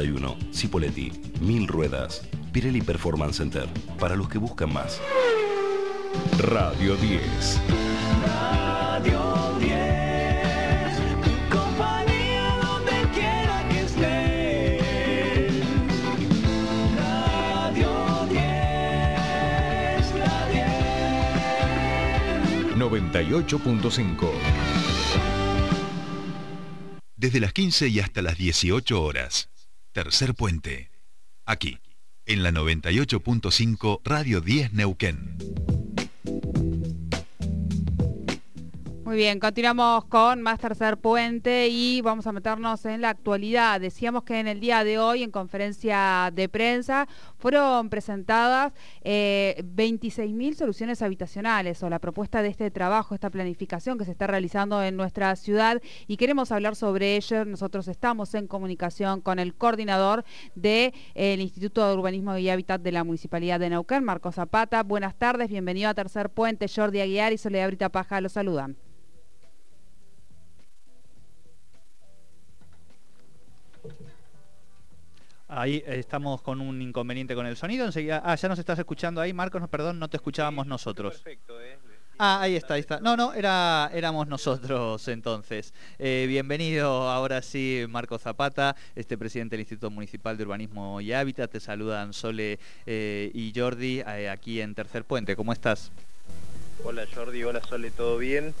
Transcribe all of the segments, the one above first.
1. Cipoletti, Mil Ruedas, Pirelli Performance Center, para los que buscan más. Radio 10. Radio 10, compañía donde quiera que estés. Radio 10, la 10. 98.5. Desde las 15 y hasta las 18 horas. Tercer puente. Aquí, en la 98.5 Radio 10 Neuquén. Muy bien, continuamos con más tercer puente y vamos a meternos en la actualidad. Decíamos que en el día de hoy, en conferencia de prensa, fueron presentadas eh, 26.000 soluciones habitacionales o la propuesta de este trabajo, esta planificación que se está realizando en nuestra ciudad y queremos hablar sobre ello. Nosotros estamos en comunicación con el coordinador del Instituto de Urbanismo y Hábitat de la Municipalidad de Neuquén, Marco Zapata. Buenas tardes, bienvenido a Tercer Puente. Jordi Aguiar y Soledad Brita Paja los saludan. Ahí estamos con un inconveniente con el sonido. Enseguida, ah, ya nos estás escuchando ahí, Marcos, no, perdón, no te escuchábamos nosotros. Perfecto, ¿eh? Ah, ahí está, ahí está. No, no, era, éramos nosotros entonces. Eh, bienvenido ahora sí, Marco Zapata, este presidente del Instituto Municipal de Urbanismo y Hábitat. Te saludan Sole eh, y Jordi eh, aquí en Tercer Puente. ¿Cómo estás? Hola Jordi, hola Sole, ¿todo bien?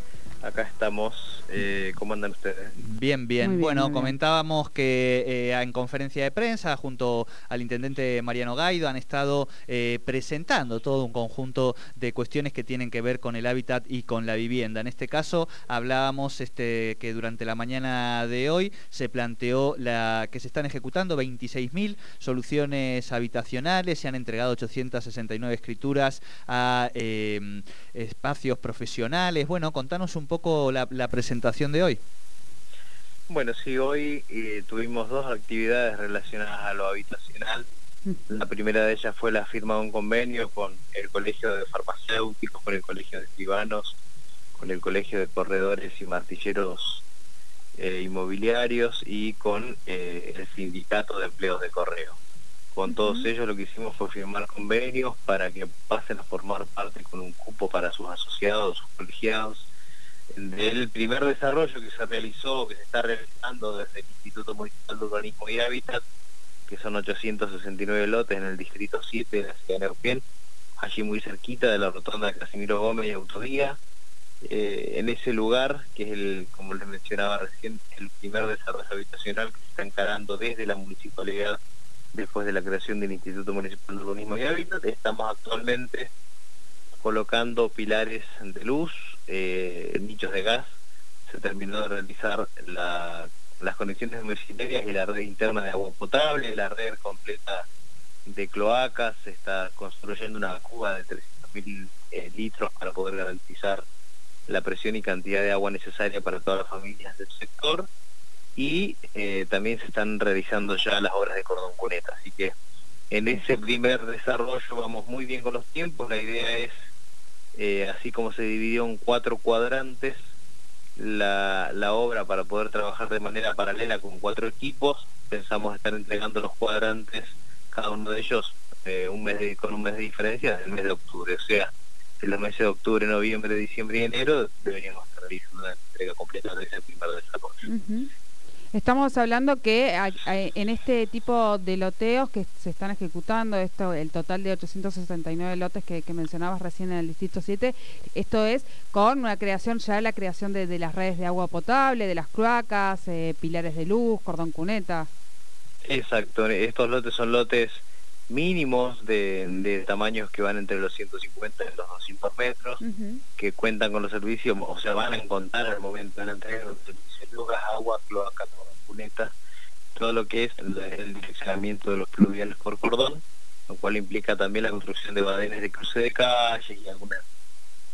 Acá estamos. Eh, ¿Cómo andan ustedes? Bien, bien. Bueno, bien. comentábamos que eh, en conferencia de prensa, junto al intendente Mariano Gaido, han estado eh, presentando todo un conjunto de cuestiones que tienen que ver con el hábitat y con la vivienda. En este caso, hablábamos este, que durante la mañana de hoy se planteó la, que se están ejecutando 26.000 soluciones habitacionales, se han entregado 869 escrituras a eh, espacios profesionales. Bueno, contanos un poco la, la presentación de hoy. Bueno, sí, hoy eh, tuvimos dos actividades relacionadas a lo habitacional. La primera de ellas fue la firma de un convenio con el Colegio de Farmacéuticos, con el Colegio de Escribanos, con el Colegio de Corredores y Martilleros eh, Inmobiliarios y con eh, el Sindicato de Empleos de Correo. Con todos ellos lo que hicimos fue firmar convenios para que pasen a formar parte con un cupo para sus asociados, sus colegiados, del primer desarrollo que se realizó, que se está realizando desde el Instituto Municipal de Urbanismo y Hábitat, que son 869 lotes en el distrito 7 de la ciudad de Neuquén, allí muy cerquita de la rotonda de Casimiro Gómez y Autovía. Eh, en ese lugar, que es el, como les mencionaba recién, el primer desarrollo habitacional que se está encarando desde la municipalidad después de la creación del Instituto Municipal de Urbanismo y Hábitat, estamos actualmente colocando pilares de luz, eh, nichos de gas, se terminó de realizar la- las conexiones domiciliarias y la red interna de agua potable, la red completa de cloacas, se está construyendo una cuba de 300.000 eh, litros para poder garantizar la presión y cantidad de agua necesaria para todas las familias del sector. Y eh, también se están realizando ya las obras de cordón cuneta, así que en ese primer desarrollo vamos muy bien con los tiempos, la idea es eh, así como se dividió en cuatro cuadrantes la, la obra para poder trabajar de manera paralela con cuatro equipos, pensamos estar entregando los cuadrantes, cada uno de ellos eh, un mes con un mes de diferencia del mes de octubre, o sea, en los meses de octubre, noviembre, diciembre y enero deberíamos estar realizando la entrega completa de ese primer desarrollo. Ujú. Estamos hablando que en este tipo de loteos que se están ejecutando, esto, el total de 869 lotes que, que mencionabas recién en el Distrito 7, esto es con una creación, ya la creación de, de las redes de agua potable, de las cloacas, eh, pilares de luz, cordón cuneta. Exacto, estos lotes son lotes mínimos de, de tamaños que van entre los 150 y los 200 metros, que cuentan con los servicios, o sea, van a contar al momento de la entrega los servicios de luz, gas, agua, cloaca, cordón, cuneta, todo lo que es el, el direccionamiento de los pluviales por cordón, lo cual implica también la construcción de badenes de cruce de calles y algunas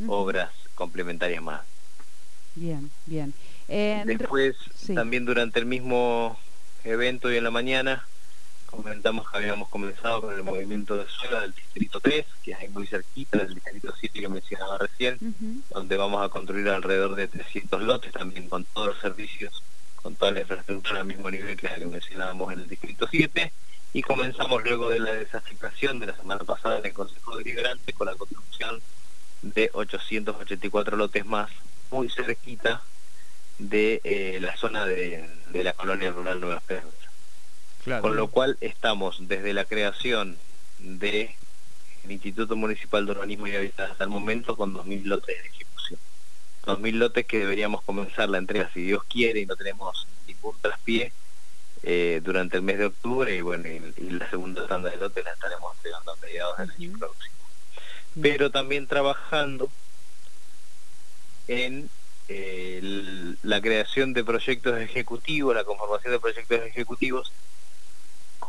obras complementarias más. Bien, bien. Eh, Después, sí. también durante el mismo evento y en la mañana, comentamos que habíamos comenzado con el movimiento de suelo del distrito 3, que es muy cerquita del distrito 7 que mencionaba recién, donde vamos a construir alrededor de 300 lotes también con todos los servicios con toda la infraestructura al mismo nivel que la que mencionábamos en el Distrito 7, y comenzamos luego de la desafectación de la semana pasada en el Consejo Deliberante con la construcción de 884 lotes más, muy cerquita de eh, la zona de, de la colonia rural Nueva Esperanza. Claro. Con lo cual estamos desde la creación del Instituto Municipal de Urbanismo y Hábitat hasta el momento con 2.000 lotes de ejecución. 2.000 lotes que deberíamos comenzar la entrega, si Dios quiere, y no tenemos ningún traspié, eh, durante el mes de octubre y bueno, y, y la segunda tanda de lotes la estaremos entregando a mediados del año próximo. Pero también trabajando en eh, el- la creación de proyectos ejecutivos, la conformación de proyectos ejecutivos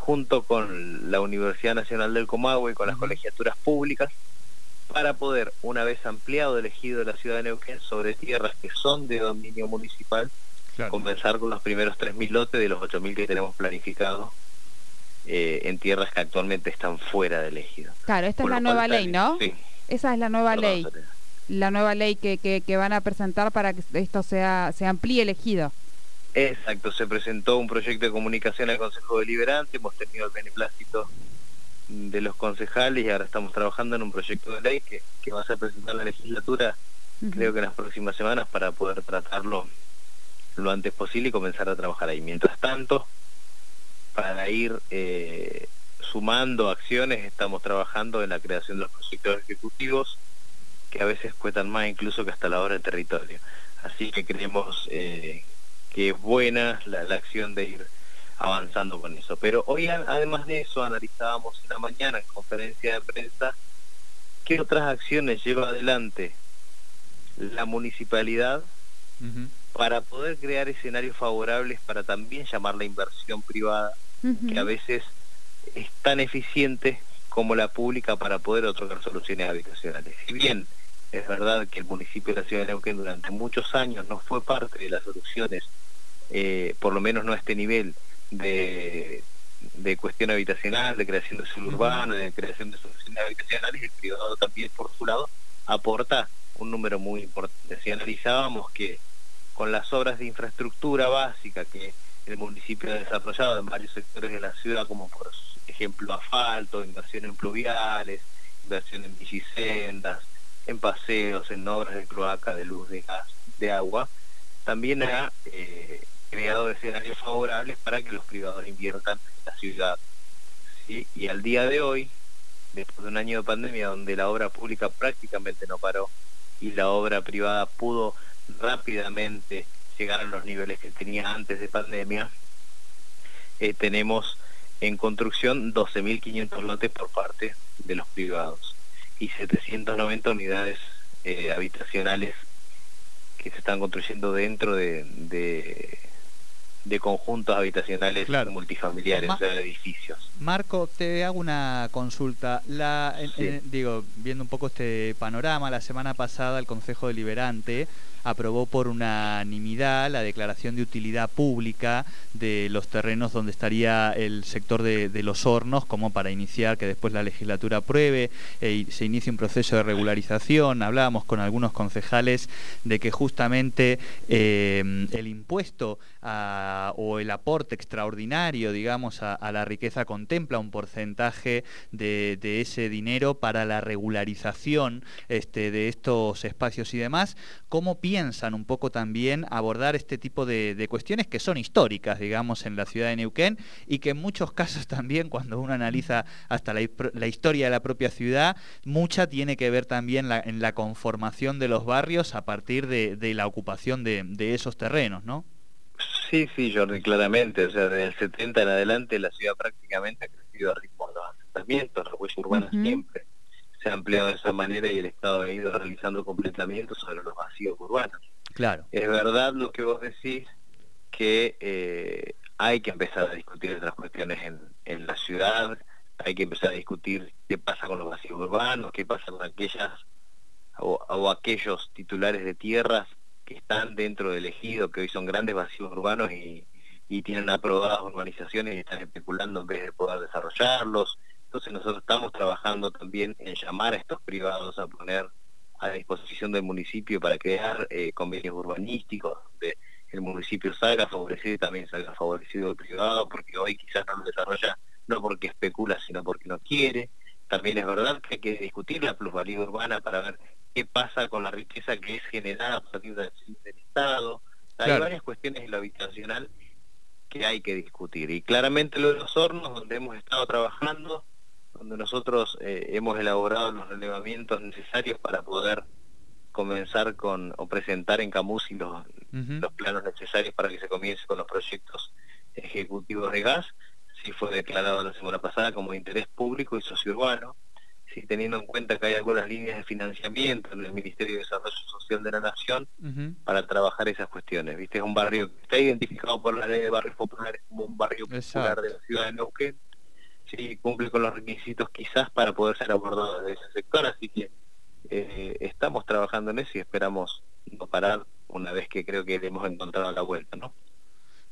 junto con la Universidad Nacional del Comahue y con las colegiaturas públicas para poder, una vez ampliado el ejido de la ciudad de Neuquén sobre tierras que son de dominio municipal, Claro. comenzar con los primeros 3.000 lotes de los 8.000 que tenemos planificados eh, en tierras que actualmente están fuera del ejido. Claro, esta es la nueva ley, ¿no? Sí, Esa es la nueva perdón, ley, la nueva ley que, que, que van a presentar para que esto sea se amplíe el ejido. Exacto, se presentó un proyecto de comunicación al Consejo Deliberante, hemos tenido el beneplácito de los concejales y ahora estamos trabajando en un proyecto de ley que, que va a ser presentado en la legislatura, creo que en las próximas semanas, para poder tratarlo lo antes posible y comenzar a trabajar ahí. Mientras tanto, para ir eh, sumando acciones, estamos trabajando en la creación de los proyectos ejecutivos, que a veces cuestan más incluso que hasta la hora del territorio. Así que creemos eh, que es buena la, la acción de ir avanzando con eso. Pero hoy, además de eso, analizábamos en la mañana en conferencia de prensa qué otras acciones lleva adelante la municipalidad para poder crear escenarios favorables para también llamar la inversión privada, que a veces es tan eficiente como la pública para poder otorgar soluciones habitacionales. Si bien es verdad que el municipio de la ciudad de Neuquén durante muchos años no fue parte de las soluciones, eh, por lo menos no a este nivel, de, de cuestión habitacional, de creación de suelo urbano, de creación de soluciones habitacionales, el privado también por su lado aporta un número muy importante. Si analizábamos que con las obras de infraestructura básica que el municipio ha desarrollado en varios sectores de la ciudad, como por ejemplo asfalto, inversión en pluviales, inversión en bicisendas, en paseos, en obras de cloaca, de luz, de gas, de agua, también ha eh, creado escenarios favorables para que los privados inviertan en la ciudad. Y al día de hoy, después de un año de pandemia donde la obra pública prácticamente no paró y la obra privada pudo rápidamente llegar a los niveles que tenía antes de pandemia, eh, tenemos en construcción 12.500 lotes por parte de los privados y 790 unidades eh, habitacionales que se están construyendo dentro de, de, de conjuntos habitacionales Claro. multifamiliares, Ma- o sea, de edificios. Marco, te hago una consulta. La, en- Sí. en- digo, viendo un poco este panorama, la semana pasada el Consejo Deliberante aprobó por unanimidad la declaración de utilidad pública de los terrenos donde estaría el sector de, los hornos, como para iniciar que después la legislatura apruebe eh, y se inicie un proceso de regularización. Hablábamos con algunos concejales de que justamente eh, el impuesto o el aporte extraordinario, digamos, a, la riqueza contempla un porcentaje de, ese dinero para la regularización este, de estos espacios y demás. ¿Cómo piensan un poco también abordar este tipo de, de cuestiones que son históricas, digamos, en la ciudad de Neuquén y que en muchos casos también, cuando uno analiza hasta la, la historia de la propia ciudad, mucha tiene que ver también la- en la conformación de los barrios a partir de, de la ocupación de, de esos terrenos, ¿no? Sí, sí, Jordi, claramente. O sea, desde el 70 en adelante la ciudad prácticamente ha crecido a ritmo de los asentamientos, la huella urbana siempre se ha ampliado de esa manera y el Estado ha ido realizando completamientos sobre los vacíos urbanos. Claro. Es verdad lo que vos decís, que eh, hay que empezar a discutir otras cuestiones en, en la ciudad, hay que empezar a discutir qué pasa con los vacíos urbanos, qué pasa con aquellas o, o aquellos titulares de tierras que están dentro del ejido, que hoy son grandes vacíos urbanos y, y tienen aprobadas urbanizaciones y están especulando en vez de poder desarrollarlos. Entonces nosotros estamos trabajando también en llamar a estos privados a poner a disposición del municipio para crear eh, convenios urbanísticos, donde el municipio salga favorecido y también salga favorecido el privado, porque hoy quizás no lo desarrolla no porque especula, sino porque no quiere. También es verdad que hay que discutir la plusvalía urbana para ver qué pasa con la riqueza que es generada a partir del, del Estado. Hay Claro. varias cuestiones en lo habitacional que hay que discutir. Y claramente lo de los hornos, donde hemos estado trabajando, donde nosotros eh, hemos elaborado los relevamientos necesarios para poder comenzar con o presentar en Camusi los, los planos necesarios para que se comience con los proyectos ejecutivos de gas. Sí fue declarado la semana pasada como de interés público y sociourbano. Sí, teniendo en cuenta que hay algunas líneas de financiamiento en el Ministerio de Desarrollo Social de la Nación para trabajar esas cuestiones. ¿Viste? Es un barrio que está identificado por la ley de barrios populares como un barrio popular de la ciudad de Neuquén. Sí, cumple con los requisitos quizás para poder ser abordado desde ese sector, así que eh, estamos trabajando en eso y esperamos no parar una vez que creo que le hemos encontrado la vuelta, ¿no?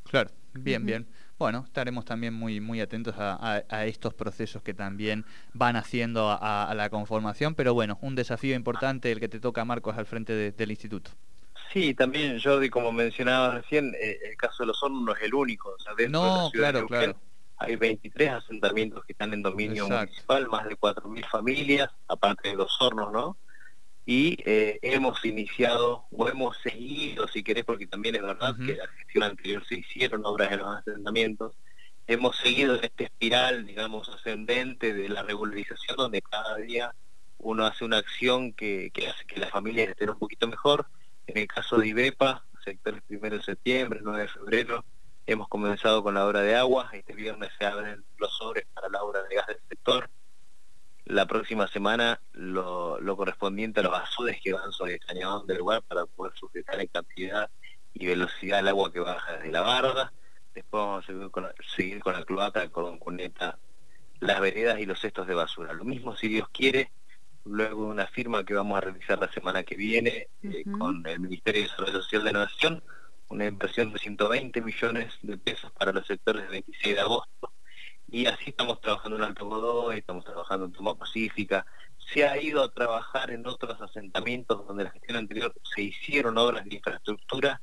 Claro, bien, bien. Bueno, estaremos también muy, muy atentos a, a- a estos procesos que también van haciendo a, a la conformación, pero bueno, un desafío importante el que te toca, Marcos, al frente de- del instituto. Sí, también Jordi, como mencionaba recién, eh, el caso de los hornos no es el único. O sea, dentro de No, la de claro, claro. Hay 23 asentamientos que están en dominio Exacto. municipal, más de 4.000 familias, aparte de los hornos, ¿no? Y eh, hemos iniciado, o hemos seguido, si querés, porque también es verdad Ujú. que la gestión anterior se hicieron obras en los asentamientos, hemos seguido en esta espiral, digamos, ascendente de la regularización, donde cada día uno hace una acción que, que hace que las familias estén un poquito mejor. En el caso de IBEPA, sectores primero de septiembre, 9 de febrero, hemos comenzado con la obra de agua. Este viernes se abren los sobres para la obra de gas del sector. La próxima semana lo, lo correspondiente a los azudes que van sobre el cañón del lugar para poder sujetar en cantidad y velocidad el agua que baja desde la barda. Después vamos a seguir con la, seguir con la cloaca, con cuneta, las veredas y los cestos de basura. Lo mismo si Dios quiere, luego una firma que vamos a realizar la semana que viene eh, con el Ministerio de Desarrollo Social de la Nación, una inversión de 120 millones de pesos para los sectores del 26 de agosto. Y así estamos trabajando en Alto Godoy, estamos trabajando en Toma Pacífica. Se ha ido a trabajar en otros asentamientos donde la gestión anterior se hicieron obras de infraestructura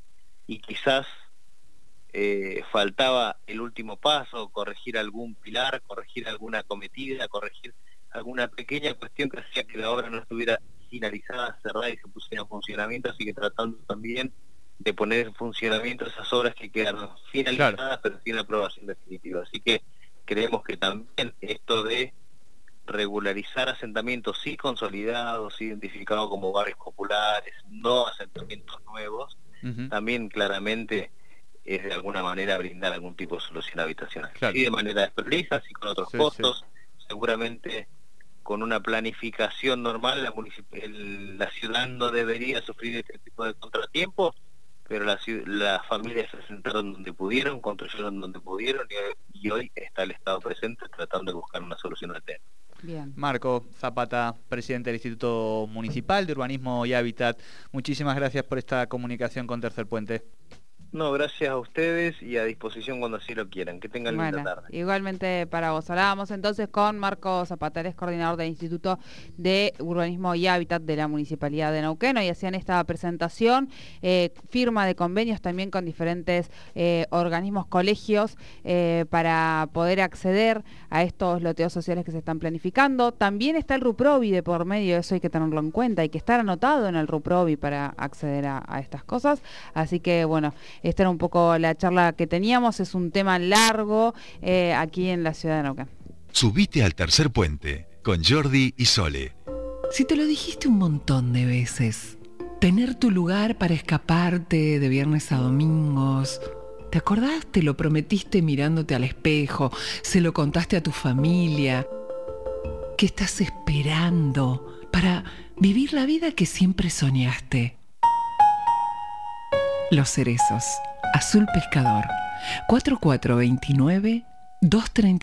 y quizás eh, faltaba el último paso, corregir algún pilar, corregir alguna cometida, corregir alguna pequeña cuestión que hacía que la obra no estuviera finalizada, cerrada y se pusiera en funcionamiento, así que tratando también de poner en funcionamiento esas obras que quedaron finalizadas pero sin aprobación definitiva. Así que creemos que también esto de regularizar asentamientos sí consolidados, sí identificados como barrios populares, no asentamientos nuevos, también claramente es de alguna manera brindar algún tipo de solución habitacional. Claro. Sí de manera desprolija, así con otros Sí, costos, seguramente con una planificación normal la, el- la ciudad no debería sufrir este tipo de contratiempos, pero la las familias se asentaron donde pudieron, construyeron donde pudieron y, hoy- y hoy está el Estado presente tratando de buscar una solución al tema. Bien. Marco Zapata, presidente del Instituto Municipal de Urbanismo y Hábitat, muchísimas gracias por esta comunicación con Tercer Puente. No, gracias a ustedes y a disposición cuando así lo quieran. Que tengan linda Bueno, tarde. igualmente para vos. Hablábamos entonces con Marco Zapatares, coordinador del Instituto de Urbanismo y Hábitat de la Municipalidad de Neuquén. Y hacían esta presentación, eh, firma de convenios también con diferentes eh, organismos, colegios, eh, para poder acceder a estos loteos sociales que se están planificando. También está el RUPROVI de por medio, eso hay que tenerlo en cuenta, hay que estar anotado en el RUPROVI para acceder a, a estas cosas. Así que bueno, esta era un poco la charla que teníamos, es un tema largo eh, aquí en la ciudad de Neuquén. Subite al tercer puente con Jordi y Sole. Si te lo dijiste un montón de veces, tener tu lugar para escaparte de viernes a domingos. ¿Te acordás? Te lo prometiste mirándote al espejo, se lo contaste a tu familia. ¿Qué estás esperando para vivir la vida que siempre soñaste? Los cerezos, azul pescador, 4429 230